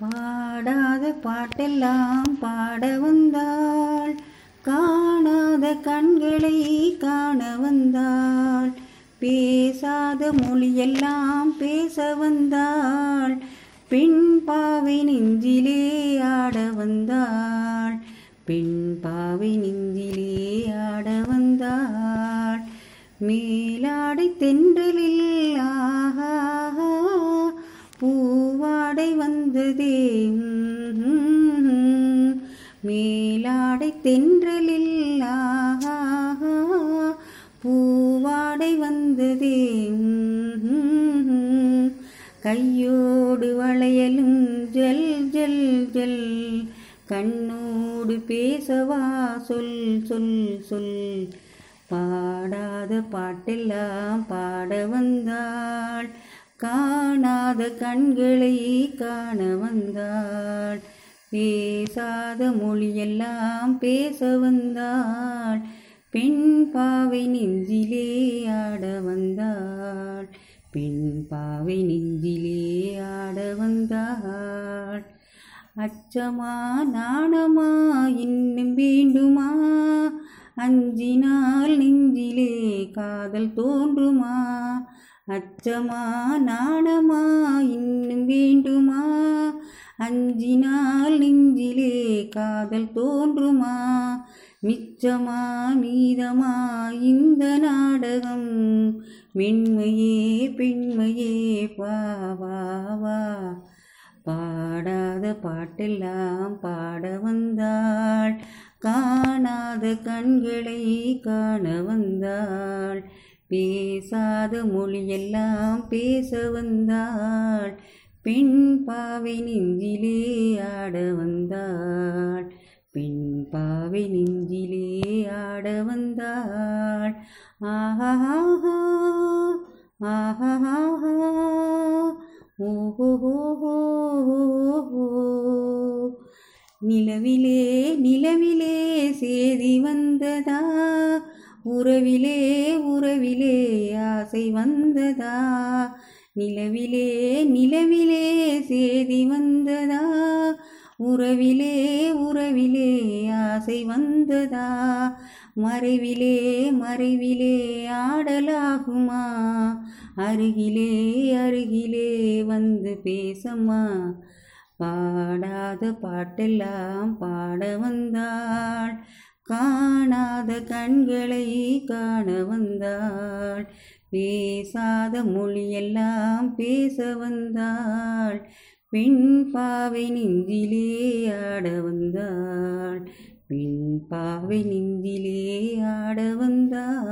பாடாத பாட்டெல்லாம் பாட வந்தாள். காணாத கண்களை காண வந்தாள். பேசாத மொழியெல்லாம் பேச வந்தாள். பெண் பாவை நெஞ்சிலே ஆட வந்தாள். பெண் பாவை நெஞ்சிலே ஆட வந்தாள். மேலாடை தென்றலில் ஆஹா பூவாடை வந்த ம்ம். மேலாடை தென்றலில் பூவாடை வந்ததே கையோடு வளையலும் ஜல் ஜல் ஜல். கண்ணோடு பேசவா சொல் சொல் சொல். பாடாத பாட்டெல்லாம் பாட வந்தாள். காணாத கண்களை காண வந்தாள். பேசாத மொழியெல்லாம் பேச வந்தாள். பெண் பாவை நெஞ்சிலே ஆட வந்தாள். பெண் பாவை நெஞ்சிலே ஆட வந்தாள். அச்சமா நாணமா இன்னும் வேண்டுமா? அஞ்சினால் நெஞ்சிலே காதல் தோன்றுமா? அச்சமா நாணமா இன்னும் வேண்டுமா? அஞ்சினால் நெஞ்சிலே காதல் தோன்றுமா? மிச்சமா மீதமா இந்த நாடகம்? மென்மையே பெண்மையே பாவா பாடாத பாட்டெல்லாம் பாட வந்தாள். காணாத கண்களை காண வந்தாள். பேசாத மொழியெல்லாம் பேச வந்தாள். பெண் பாவை நெஞ்சிலே ஆட வந்தாள். பெண் பாவை நெஞ்சிலே ஆட வந்தாள். ஆஹா ஆஹா ஓஹோ நிலவிலே நிலவிலே சேதி வந்ததா? உறவிலே உறவிலே ஆசை வந்ததா? நிலவிலே நிலவிலே சேதி வந்ததா? உறவிலே உறவிலே ஆசை வந்ததா? மறைவிலே மறைவிலே ஆடலாகுமா? அருகிலே அருகிலே வந்து பேசம்மா? பாடாத பாட்டெல்லாம் பாட வந்தாள். காணாத கண்களை காண வந்தாள். பேசாத மொழியெல்லாம் பேச வந்தாள். பெண் பாவை நெஞ்சிலே ஆட வந்தாள். பெண் பாவை நெஞ்சிலே ஆட வந்தாள்.